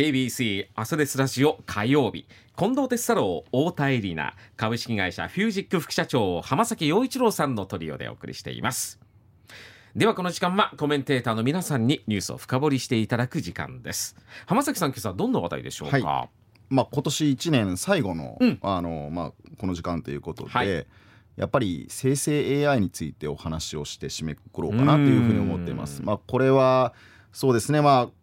KBC アスレスラジオ火曜日。近藤哲太郎太田恵里奈。株式会社フュージック副社長浜崎陽一郎さんのトリオでお送りしています。ではこの時間はコメンテーターの皆さんにニュースを深掘りしていただく時間です。浜崎さん今朝どんな話題でしょうか、はい。まあ、今年1年最後の,、うん。あのまあ、この時間ということで、はい。やっぱり生成 AI についてお話をして締めくくろうかなというふうに思っています。うん。まあ、これはそうですね、まあ、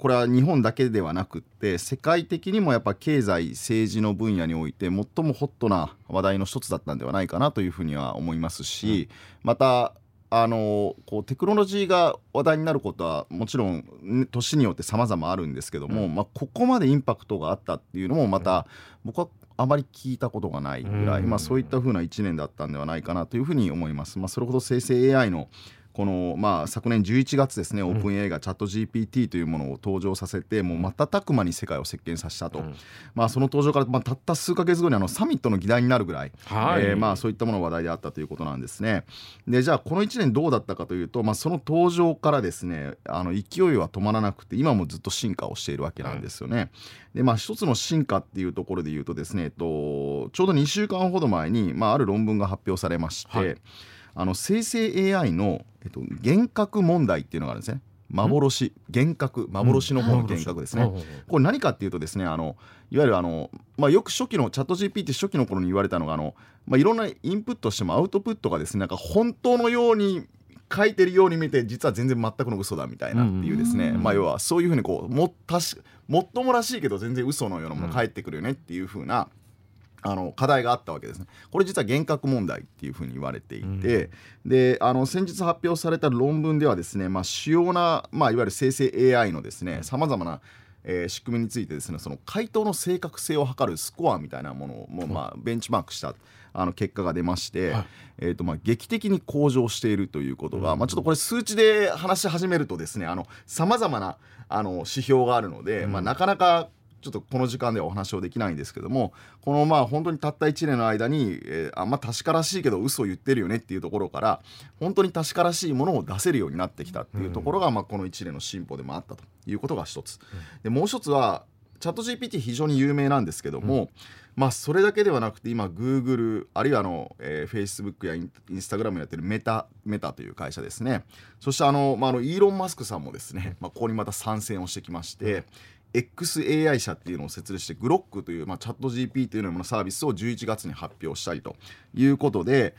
これは日本だけではなくって世界的にもやっぱ経済政治の分野において最もホットな話題の一つだったんではないかなというふうには思いますし、またあのこうテクノロジーが話題になることはもちろんね年によって様々あるんですけども、まあ、ここまでインパクトがあったっていうのもまた僕はあまり聞いたことがないぐらい、うんまあ、そういった風な1年だったんではないかなというふうに思います。まあ、それほど生成 AI のこのまあ昨年11月ですね、オープン AI がチャット GPT というものを登場させて、もう瞬く間に世界を席巻させたと、うん。まあ、その登場からまあたった数ヶ月後にあのサミットの議題になるぐらい、はい。えーまあ、そういったものが話題であったということなんですね。でじゃあこの1年どうだったかというと、まあ、その登場からですねあの勢いは止まらなくて今もずっと進化をしているわけなんですよね。でまあ一つの進化っていうところで言うとですね、えっと、ちょうど2週間ほど前に、まあ、ある論文が発表されまして、はい。あの生成 AI の、えっと、幻覚問題っていうのがあるんですね。幻。幻覚。幻の方の幻覚。ですね。うん。これ何かっていうとですねあのいわゆるあの、まあ、よく初期のチャット GPT 初期の頃に言われたのがあの、まあ、いろんなインプットしてもアウトプットがですねなんか本当のように書いてるように見て実は全然全くの嘘だみたいなっていうですね、うん。まあ、要はそういうふうにこうもったしもっともらしいけど全然嘘のようなもの返ってくるよねっていうふうな、あの課題があったわけですね。これ実は幻覚問題っていうふうに言われていて、であの先日発表された論文ではですね、まあ、主要な、まあ、いわゆる生成 AI のですねさまざまなえー仕組みについてですねその回答の正確性を測るスコアみたいなものをもう、まあ、ベンチマークしたあの結果が出まして、はい。えーとまあ、劇的に向上しているということが、まあ、ちょっとこれ数値で話し始めるとですねさまざまなあの指標があるので、まあ、なかなかちょっとこの時間ではお話をできないんですけどもこのまあ本当にたった1年の間に、えーあんま確からしいけど嘘を言ってるよねっていうところから本当に確からしいものを出せるようになってきたっていうところが、まあ、この1年の進歩でもあったということが一つ。でもう一つはチャット GPT 非常に有名なんですけども、まあそれだけではなくて今 Google あるいはあの、えー Facebook やイン Instagram やってるメタメタという会社ですね。そしてあの,、まあ、あのイーロン・マスクさんもですね、まあ、ここにまた参戦をしてきまして、XAI 社っていうのを設立してグロックという、まあ、チャット GP というようなサービスを11月に発表したりということで、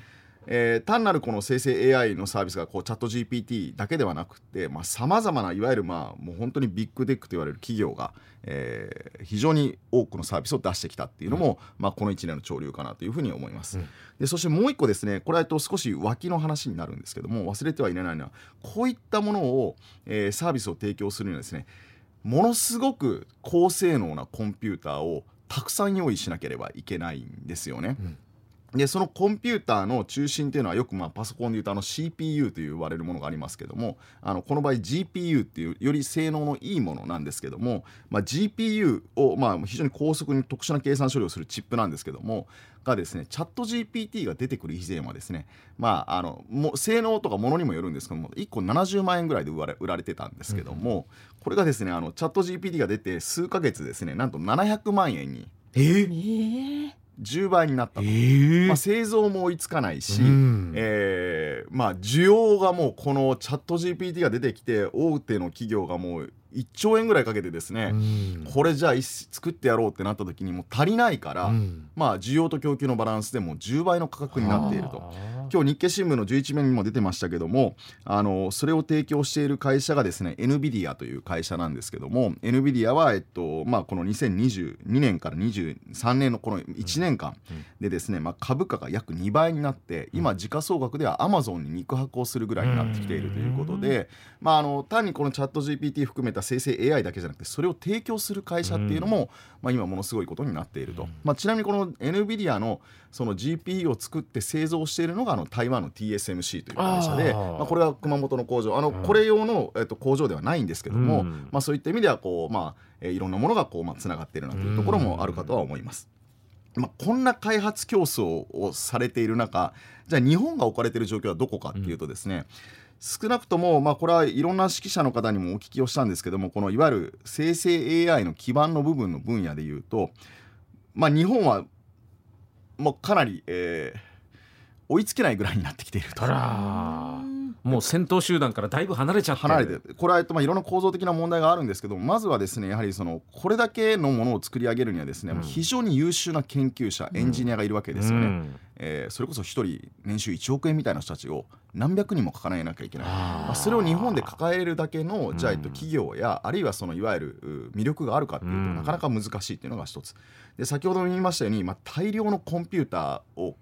えー単なるこの生成 AI のサービスがこうチャット GPT だけではなくてさまざ、まないわゆるまあもう本当にビッグテックと言われる企業が、えー非常に多くのサービスを出してきたっていうのも、まあ、この1年の潮流かなというふうに思います。でそしてもう一個ですねこれはと少し脇の話になるんですけども忘れてはいけないのはこういったものを、えーサービスを提供するにはですねものすごく高性能なコンピューターをたくさん用意しなければいけないんですよね。でそのコンピューターの中心っていうのはよくまあパソコンでいうとあの CPU という言われるものがありますけどもあのこの場合 GPU っていうより性能のいいものなんですけども、まあ、GPU をまあ非常に高速に特殊な計算処理をするチップなんですけどもがですねチャット GPT が出てくる以前はですねまああのも性能とかものにもよるんですけども1個70万円ぐらいで売られ売られてたんですけども、これがですねあのチャット GPT が出て数ヶ月ですねなんと700万円に。えー。ええ10倍になったと。えまあ、製造も追いつかないし、うん。えーまあ、需要がもうこのチャット GPT が出てきて大手の企業がもう1兆円ぐらいかけてですね、これじゃあ一作ってやろうってなった時にもう足りないから、うん。まあ、需要と供給のバランスでもう10倍の価格になっていると。今日日経新聞の11面にも出てましたけどもあのそれを提供している会社がですね NVIDIA という会社なんですけども NVIDIA は、えっとまあ、この2022年から23年のこの1年間でですね、まあ、株価が約2倍になって今時価総額ではアマゾンに肉薄をするぐらいになってきているということで、まあ、あの単にこのチャット GPT 含めた生成 AI だけじゃなくてそれを提供する会社っていうのも、まあ、今ものすごいことになっていると、まあ、ちなみにこの NVIDIA のその GPU を作って製造しているのがあの台湾の TSMC という会社でまあ、これは熊本の工場。あの、これ用の、えっと、工場ではないんですけども、うん。まあ、そういった意味ではこう、まあえーいろんなものがこう、まあ、つながっているなというところもあるかとは思います。まあ、こんな開発競争をされている中じゃあ日本が置かれている状況はどこかっていうとですね、少なくとも、まあ、これはいろんな指揮者の方にもお聞きをしたんですけどもこのいわゆる生成 AI の基盤の部分の分野でいうと、まあ、日本はもうかなり、えー、追いつけないぐらいになってきていると。もう先頭集団からだいぶ離れちゃって離れてこれは、まあ、いろんな構造的な問題があるんですけどまずはですねやはりそのこれだけのものを作り上げるにはですね、うん、非常に優秀な研究者エンジニアがいるわけですよね、うん、えー、それこそ1人年収1億円みたいな人たちを何百人も抱えなきゃいけない。まあ、それを日本で抱えるだけのじゃあ、えっと、企業やあるいはそのいわゆる魅力があるかっていうと、なかなか難しいっていうのが一つ。で先ほども言いましたように、まあ、大量のコンピューターを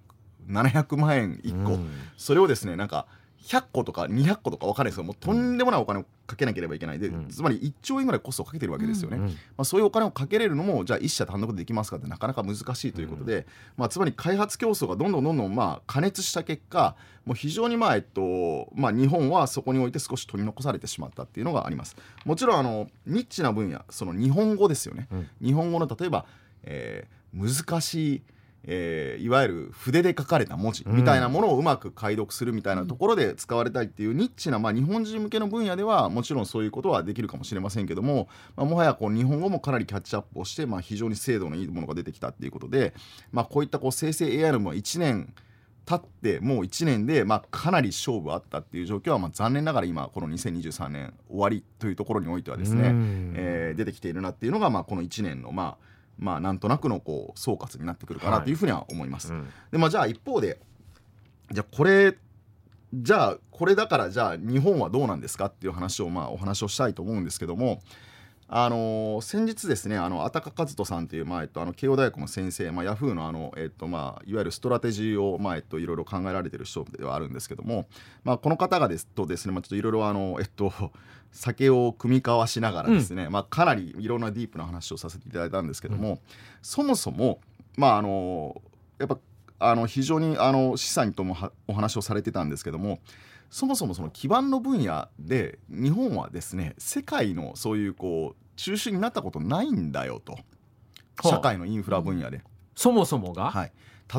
700万円1個、それをですねなんか100個とか200個とか分かんないですけどもうとんでもないお金をかけなければいけない。で、うん、つまり1兆円ぐらいコストをかけてるわけですよね、うんうん、まあ、そういうお金をかけれるのもじゃあ一社単独でできますかってなかなか難しいということで、うん、まあ、つまり開発競争がどんどんどんどんまあ加熱した結果もう非常にまあ、えっとまあ、日本はそこにおいて少し取り残されてしまったっていうのがあります。もちろんあのニッチな分野その日本語ですよね、うん、日本語の例えば、えー、難しいえー、いわゆる筆で書かれた文字みたいなものをうまく解読するみたいなところで使われたいっていうニッチな、まあ、日本人向けの分野ではもちろんそういうことはできるかもしれませんけども、まあ、もはやこう日本語もかなりキャッチアップをして、まあ、非常に精度のいいものが出てきたっていうことで、まあ、こういったこう生成 AI のも1年経ってもう1年で、まあ、かなり勝負あったっていう状況は、まあ、残念ながら今この2023年終わりというところにおいてはですね、えー、出てきているなっていうのが、まあ、この1年のまあまあなんとなくのこう総括になってくるかなというふうには思います。はいうん、でまあじゃあ一方でじゃあこれじゃあこれだからじゃあ日本はどうなんですかっていう話をまあお話をしたいと思うんですけどもあのー、先日ですねあのあたか和人さんという、まあえっと、あの慶応大学の先生、まあ、ヤフーのあの、えっとまあ、いわゆるストラテジーを、まあえっと、いろいろ考えられている人ではあるんですけども、まあ、この方がですとですね、まあ、ちょっといろいろあの、えっと、酒を組み交わしながらですね、うん、まあ、かなりいろんなディープな話をさせていただいたんですけども、うん、そもそも、まあ、あのやっぱあの非常にあの資産ともお話をされてたんですけどもそもそもその基盤の分野で日本はですね世界のそういうこう中心になったことないんだよと。社会のインフラ分野で。そもそもが、はい、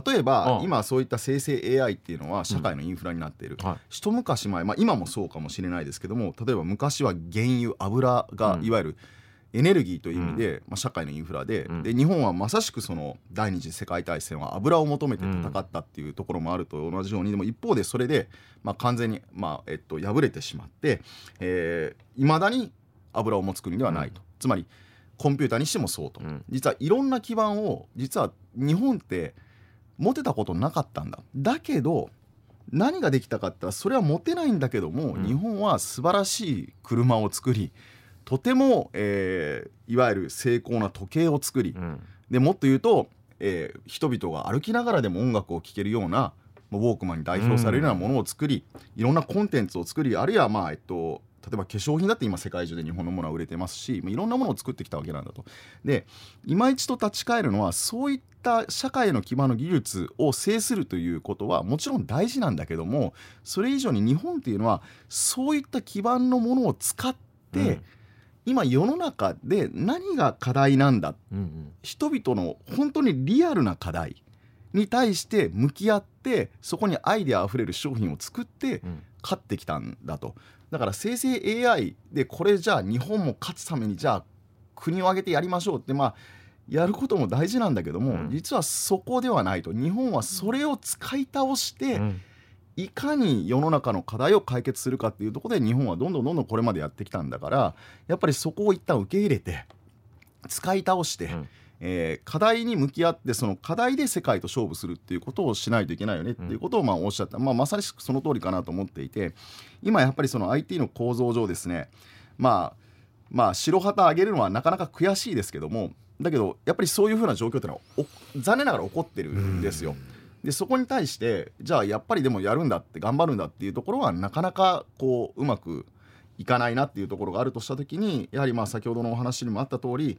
例えば、今そういった生成 AI っていうのは社会のインフラになっている、うん。はい、一昔前、まあ、今もそうかもしれないですけども例えば昔は原油油がいわゆるエネルギーという意味で、うん、まあ、社会のインフラでうん、で日本はまさしくその第二次世界大戦は油を求めて戦ったっていうところもあると同じようにでも一方でそれで、まあ、完全に、まあえっと、敗れてしまっていま、えー、だに油を持つ国ではないと、つまりコンピューターにしてもそうと、実はいろんな基盤を実は日本って持てたことなかったんだ。だけど何ができたかって言ったらそれは持てないんだけども、うん、日本は素晴らしい車を作りとても、えー、いわゆる精巧な時計を作り、うん、でもっと言うと、えー、人々が歩きながらでも音楽を聴けるようなウォークマンに代表されるようなものを作り、うん、いろんなコンテンツを作りあるいはまあえっと例えば化粧品だって今世界中で日本のものは売れてますしいろんなものを作ってきたわけなんだと。で今一度立ち返るのはそういった社会の基盤の技術を制するということはもちろん大事なんだけどもそれ以上に日本っていうのはそういった基盤のものを使って、うん今世の中で何が課題なんだ、うんうん、人々の本当にリアルな課題に対して向き合ってそこにアイデアあふれる商品を作って勝ってきたんだと。だから生成 AI でこれじゃあ日本も勝つためにじゃあ国を挙げてやりましょうってまあやることも大事なんだけども、うん、実はそこではないと。日本はそれを使い倒して、うん、いかに世の中の課題を解決するかっていうところで日本はどんどんどんどんこれまでやってきたんだからやっぱりそこを一旦受け入れて使い倒して、うん、えー、課題に向き合ってその課題で世界と勝負するっていうことをしないといけないよねっていうことをまあおっしゃった、まあ、まさにその通りかなと思っていて今やっぱりその IT の構造上ですねまあまあ白旗上げるのはなかなか悔しいですけどもだけどやっぱりそういうふうな状況っていうのは残念ながら起こってるんですよ。でそこに対してじゃあやっぱりでもやるんだって頑張るんだっていうところはなかなかこううまくいかないなっていうところがあるとした時にやはりまあ先ほどのお話にもあった通り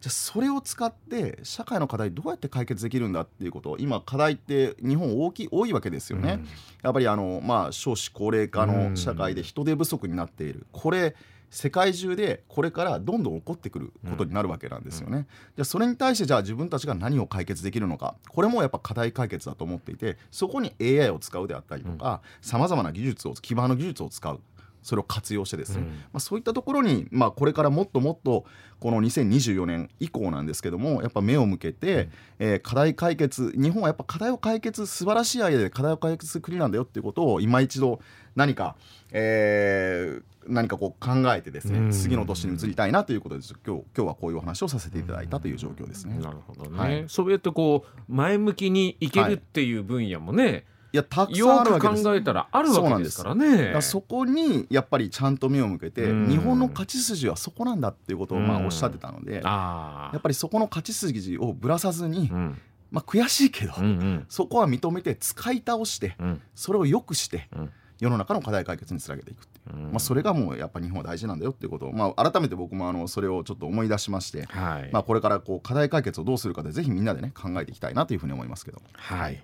じゃあそれを使って社会の課題どうやって解決できるんだっていうこと今課題って日本大きい多いわけですよね、うん、やっぱりあのまあ少子高齢化の社会で人手不足になっている。これ世界中でこれからどんどん起こってくることになるわけなんですよね。じゃあそれに対してじゃあ自分たちが何を解決できるのかこれもやっぱ課題解決だと思っていてそこに AI を使うであったりとかさまざまな技術を基盤の技術を使う。それを活用してですね、うん。まあ、そういったところに、まあ、これからもっともっとこの2024年以降なんですけどもやっぱ目を向けて、えー課題解決日本はやっぱ課題を解決素晴らしいアイデアで課題を解決する国なんだよっていうことを今一度何か、えー何かこう考えてですね、うん。次の年に移りたいなということです今日今日はこういうお話をさせていただいたという状況ですね。なるほどね、はい。そうやってこう前向きにいけるっていう分野もね、い。やたくさんあるわけです。考えたらあるわけですからね。そこにやっぱりちゃんと目を向けて、うん。日本の勝ち筋はそこなんだっていうことをまあうん。おっしゃってたので、やっぱりそこの勝ち筋をぶらさずに、うん。まあ悔しいけど、うんうん。そこは認めて使い倒してうん。それを良くしてうん世の中の課題解決につなげていくっていう、うん。まあ、それがもうやっぱ日本は大事なんだよっていうことを、まあ、改めて僕もあのそれをちょっと思い出しまして、はい、まあ、これからこう課題解決をどうするかでぜひみんなでね考えていきたいなというふうに思いますけど。はい。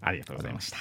ありがとうございました